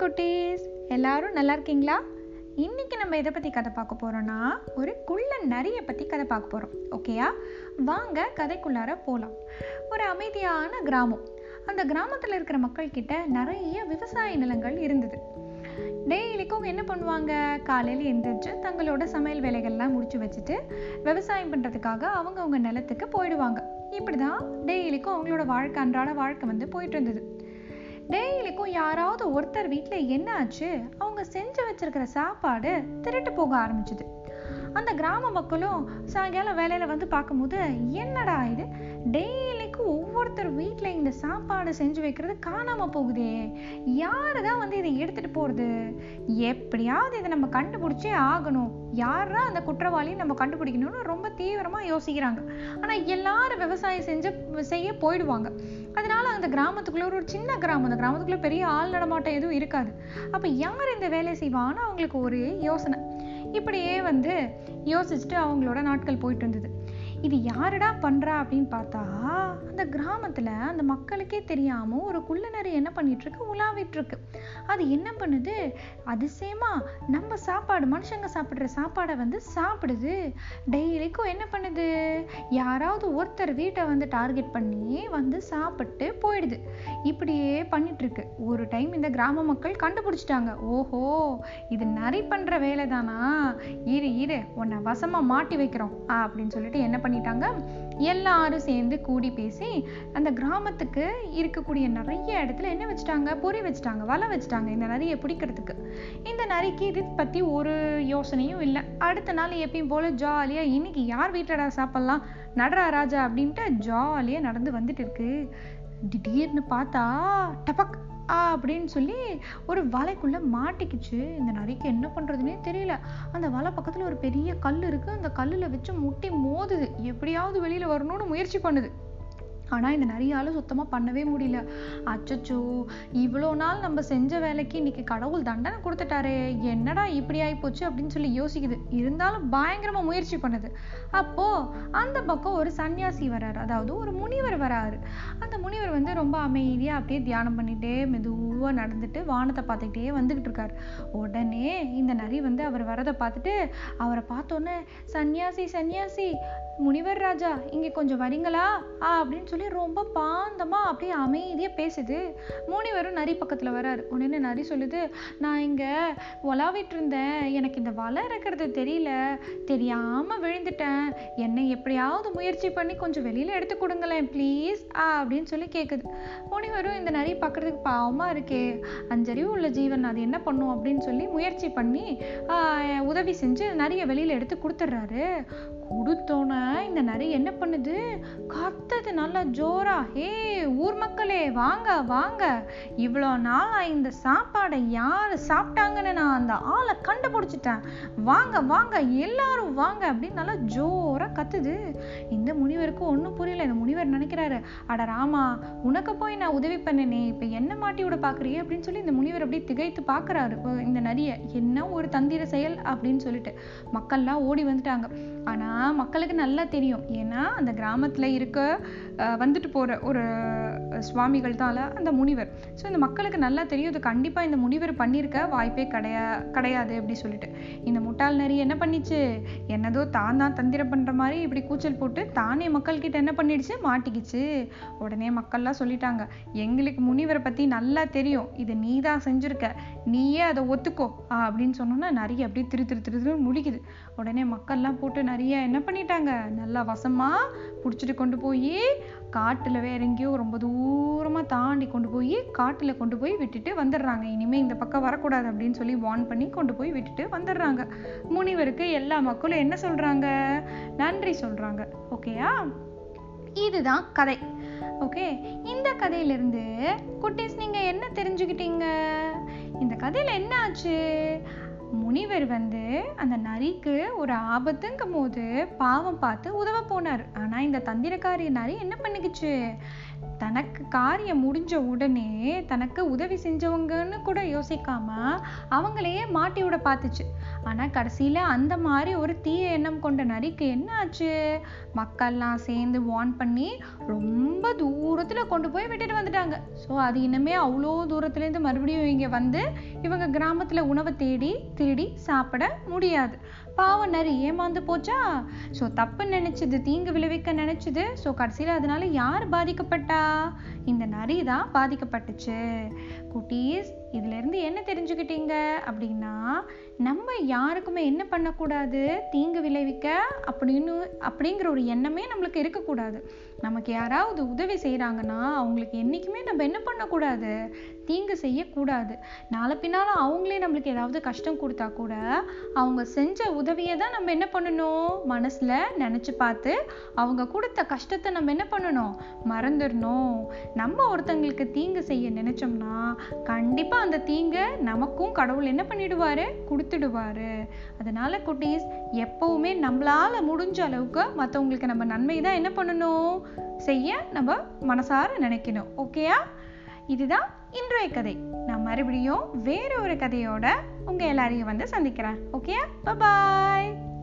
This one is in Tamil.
குட்டீஸ் எல்லாரும் நல்லா இருக்கீங்களா? இன்னைக்கு நம்ம எதை பற்றி கதை பார்க்க போறோம்னா ஒரு குள்ள நரியை பற்றி கதை பார்க்க போகிறோம் ஓகேயா வாங்க கதைக்குள்ளார போகலாம் ஒரு அமைதியான கிராமம். அந்த கிராமத்தில் இருக்கிற மக்கள்கிட்ட நிறைய விவசாய நிலங்கள் இருந்தது. டெய்லிக்கும் என்ன பண்ணுவாங்க? காலையில் எழுந்திரிச்சு தங்களோட சமையல் வேலைகள்லாம் முடிச்சு வச்சுட்டு விவசாயம் பண்ணுறதுக்காக அவங்க அவங்க நிலத்துக்கு போயிடுவாங்க. இப்படி தான் டெய்லிக்கும் அவங்களோட வாழ்க்கை அன்றாட வாழ்க்கை வந்து போயிட்டு இருந்தது. டெய்லிக்கும் யாராவது ஒருத்தர் வீட்டில் என்ன ஆச்சு அவங்க செஞ்சு வச்சிருக்கிற சாப்பாடு திருட்டு போக ஆரம்பிச்சுது. அந்த கிராம மக்களும் சாயங்காலம் வேலையில் வந்து பார்க்கும்போது என்னடா இது? டெய்லிக்கும் ஒவ்வொருத்தர் வீட்டில் இந்த சாப்பாடு செஞ்சு வைக்கிறது காணாமல் போகுதே. யாரு தான் வந்து இதை எடுத்துகிட்டு போகிறது எப்படியாவது இதை நம்ம கண்டுபிடிச்சே ஆகணும். யாரா அந்த குற்றவாளியை நம்ம கண்டுபிடிக்கணும்னு ரொம்ப தீவிரமாக யோசிக்கிறாங்க. ஆனால் எல்லாரும் விவசாயம் செஞ்சு செய்ய போயிடுவாங்க. அதனால அந்த கிராமத்துக்குள்ள ஒரு சின்ன கிராமம் அந்த கிராமத்துக்குள்ள பெரிய ஆள் நடமாட்டம் எதுவும் இருக்காது. அப்போ யார் இந்த வேலையை செய்வான்னு அவங்களுக்கு ஒரு யோசனை. இப்படியே வந்து யோசிச்சுட்டு அவங்களோட நாட்கள் போயிட்டு இருந்தது. இது யாருடா பண்ணுறா அப்படின்னு பார்த்தா அந்த கிராமத்தில் அந்த மக்களுக்கே தெரியாமல் ஒரு குள்ளநரி என்ன பண்ணிகிட்ருக்கு உலாவிட்டுருக்கு. அது என்ன பண்ணுது? அதிசயமாக நம்ம சாப்பாடு மனுஷங்க சாப்பிட்ற சாப்பாடை வந்து சாப்பிடுது. டெய்லிக்கும் என்ன பண்ணுது? யாராவது ஒருத்தர் வீட்டை வந்து டார்கெட் பண்ணி வந்து சாப்பிட்டு போயிடுது. இப்படியே பண்ணிகிட்ருக்கு ஒரு டைம் இந்த கிராம மக்கள் கண்டுபிடிச்சிட்டாங்க. ஓஹோ இது நரி பண்ணுற வேலை தானா இரு இரு உன்னை வசமாக மாட்டி வைக்கிறோம். அப்படின்னு சொல்லிட்டு என்ன பண்ணிட்டாங்க. எல்லாரும் சேர்ந்து கூடி பேசி அந்த கிராமத்துக்கு இருக்கக்கூடிய நிறைய இடத்துல என்ன வச்சுட்டாங்க? பொறி வச்சுட்டாங்க வலை வச்சுட்டாங்க இந்த நரியை பிடிக்கிறதுக்கு. இந்த நரிக்கு இது பத்தி ஒரு யோசனையும் இல்லை. அடுத்த நாள் எப்பயும் போல ஜாலியா இன்னைக்கு யார் வீட்டிலடா சாப்பிடலாம்? நடரா ராஜா அப்படின்ட்டு ஜாலியா நடந்து வந்துட்டு இருக்கு. திடீர்னு பார்த்தா டபக் ஆ அப்படின்னு சொல்லி ஒரு வலைக்குள்ள மாட்டிக்கிச்சு. இந்த நரிக்கு என்ன பண்றதுன்னே தெரியல. அந்த வலை பக்கத்துல ஒரு பெரிய கல் இருக்கு. அந்த கல்லுல வச்சு முட்டி மோதுது. எப்படியாவது வெளியில வரணும்னு முயற்சி பண்ணுது. ஆனால் இந்த நரியால சுத்தமாக பண்ணவே முடியல. அச்சச்சோ இவ்வளோ நாள் நம்ம செஞ்ச வேலைக்கு இன்னைக்கு கடவுள் தண்டனை கொடுத்துட்டாரே. என்னடா இப்படி ஆயிப்போச்சு அப்படின்னு சொல்லி யோசிக்குது. இருந்தாலும் பயங்கரமா முயற்சி பண்ணுது. அப்போ அந்த பக்கம் ஒரு சன்னியாசி வராரு அதாவது ஒரு முனிவர் வராரு அந்த முனிவர் வந்து ரொம்ப அமைதியா அப்படியே தியானம் பண்ணிட்டே மெதுவாக நடந்துட்டு வானத்தை பார்த்துக்கிட்டே வந்துகிட்டு இருக்காரு. உடனே இந்த நரி வந்து அவர் வரதை பார்த்துட்டு அவரை பார்த்தோன்னே சன்னியாசி சன்னியாசி முனிவர் ராஜா இங்க கொஞ்சம் வரீங்களா? ஆ அப்படின்னு சொல்லி ரொம்ப பாந்தமா அப்படியே அமைதியா பேசுது. முனிவரும் நரி பக்கத்துல வராரு. உடனே நரி சொல்லுது நான் இங்க உலாவிட்டு இருந்தேன். எனக்கு இந்த வலை இருக்கிறது தெரியல. தெரியாம விழுந்துட்டேன். என்னை எப்படியாவது முயற்சி பண்ணி கொஞ்சம் வெளியில எடுத்து கொடுங்களேன் ப்ளீஸ் ஆ அப்படின்னு சொல்லி கேக்குது. முனிவரும் இந்த நரி பார்க்குறதுக்கு பாவமா இருக்கே. அஞ்சறிவு உள்ள ஜீவன் அது என்ன பண்ணும் அப்படின்னு சொல்லி முயற்சி பண்ணி ஆஹ் உதவி செஞ்சு நரியை வெளியில எடுத்து கொடுத்துட்றாரு. கொடுத்தோன்னே இந்த நரி என்ன பண்ணுது? கத்துது நல்லா ஜோரா. ஹே ஊர் மக்களே வாங்க வாங்க. இவ்வளோ நாளா இந்த சாப்பாடை யார் சாப்பிட்டாங்கன்னு நான் அந்த ஆளை கண்டுபிடிச்சிட்டேன். வாங்க வாங்க எல்லாரும் வாங்க அப்படின்னு நல்லா ஜோரா கத்துது. இந்த முனிவருக்கு ஒன்றும் புரியல. இந்த முனிவர் நினைக்கிறாரு அட ராமா உனக்கு போய் நான் உதவி பண்ணனே. இப்போ என்ன மாட்டி விட பார்க்குறியே அப்படின்னு சொல்லி இந்த முனிவர் அப்படியே திகைத்து பார்க்குறாரு இந்த நரியை என்ன ஒரு தந்திர செயல்? அப்படின்னு சொல்லிட்டு மக்கள்லாம் ஓடி வந்துட்டாங்க. ஆனால் மக்களுக்கு நல்லா தெரியும் ஏன்னா அந்த கிராமத்தில் இருக்க வந்துட்டு போகிற ஒரு சுவாமிகள் தான் அந்த முனிவர் ஸோ இந்த மக்களுக்கு நல்லா தெரியும் இது கண்டிப்பாக இந்த முனிவர் பண்ணியிருக்க வாய்ப்பே கிடையா கிடையாது அப்படி சொல்லிட்டு இந்த முட்டாள் நரி என்ன பண்ணிச்சு என்னதோ தான் தான் தந்திரம் பண்ணுற மாதிரி இப்படி கூச்சல் போட்டு தானே மக்கள்கிட்ட என்ன பண்ணிடுச்சு மாட்டிக்கிச்சு உடனே மக்கள்லாம் சொல்லிட்டாங்க எங்களுக்கு முனிவரை பற்றி நல்லா தெரியும் இது நீ தான் செஞ்சுருக்க நீயே அதை ஒத்துக்கோ அப்படின்னு சொன்னோன்னா நிறைய அப்படியே திரு திரு திரு திரு முடிக்குது உடனே மக்கள்லாம் போட்டு நிறையா என்ன பண்ணிட்டாங்க? நல்லா வசமாக பிடிச்சிட்டு கொண்டு போய் காட்டில் வேற எங்கேயோ ரொம்ப தூரமாக தாண்டி கொண்டு போய் காட்டில் கொண்டு போய் விட்டுட்டு வந்துடுறாங்க. இனிமேல் இந்த பக்கம் வரக்கூடாது அப்படின்னு சொல்லி வார்ன் பண்ணி கொண்டு போய் விட்டுட்டு வந்துடுறாங்க. முனிவருக்கு எல்லா மக்களும் என்ன சொல்கிறாங்க நன்றி சொல்கிறாங்க ஓகேயா இதுதான் கதை. ஓகே இந்த கதையிலிருந்து குட்டீஸ் நீங்கள் என்ன தெரிஞ்சுக்கிட்டீங்க? இந்த கதையில் என்ன ஆச்சு? முனிவர் வந்து அந்த நரிக்கு ஒரு ஆபத்துங்கும் போது பாவம் பார்த்து உதவ போனார். ஆனா இந்த தந்திரக்காரி நரி என்ன பண்ணிக்கிச்சு? தனக்கு காரியம் முடிஞ்ச உடனே தனக்கு உதவி செஞ்சவங்கன்னு கூட யோசிக்காம அவங்களையே மாட்டி விட பார்த்துச்சு. ஆனால் கடைசியில் அந்த மாதிரி ஒரு தீய எண்ணம் கொண்ட நரிக்கு என்ன ஆச்சு மக்கள்லாம் சேர்ந்து வார்ன் பண்ணி ரொம்ப தூரத்தில் கொண்டு போய் விட்டுட்டு வந்துட்டாங்க. ஸோ அது இன்னுமே அவ்வளோ தூரத்துலேருந்து மறுபடியும் இங்கே வந்து இவங்க கிராமத்தில் உணவை தேடி திருடி சாப்பிட முடியாது. பாவம் நரி ஏமாந்து போச்சா? ஸோ தப்பு நினைச்சது தீங்கு விளைவிக்க நினைச்சது. ஸோ கடைசியில் அதனால யார் பாதிக்கப்பட்டா? China இந்த நரி தான் பாதிக்கப்பட்டுச்சு. குட்டீஸ் இதுல இருந்து என்ன தெரிஞ்சுக்கிட்டீங்க? அப்படின்னா நம்ம யாருக்குமே என்ன பண்ணக்கூடாது? தீங்கு விளைவிக்க அப்படின்னு அப்படிங்கிற ஒரு எண்ணமே நம்மளுக்கு இருக்கக்கூடாது. நமக்கு யாராவது உதவி செய்கிறாங்கன்னா அவங்களுக்கு என்றைக்குமே நம்ம என்ன பண்ணக்கூடாது? தீங்கு செய்யக்கூடாது. நாளை பின்னால் அவங்களே நம்மளுக்கு ஏதாவது கஷ்டம் கொடுத்தா கூட அவங்க செஞ்ச உதவியை தான் நம்ம என்ன பண்ணணும்? மனசில் நினச்சி பார்த்து அவங்க கொடுத்த கஷ்டத்தை நம்ம என்ன பண்ணணும்? மறந்துடணும். நம்ம ஒருத்தங்களுக்கு தீங்கு செய்ய நினைச்சோம்னா கண்டிப்பாக அந்த தீங்கை நமக்கும் கடவுள் என்ன பண்ணிடுவாரு? கொடுத்துடுவாரு. அதனால குட்டீஸ் எப்பவுமே நம்மளால முடிஞ்ச அளவுக்கு மற்றவங்களுக்கு நம்ம நன்மை தான் என்ன பண்ணணும்? செய்ய நம்ம மனசார நினைக்கணும். ஓகேயா? இதுதான் இன்றைய கதை. நான் மறுபடியும் வேற ஒரு கதையோட உங்க எல்லாரையும் வந்து சந்திக்கிறேன். Okay bye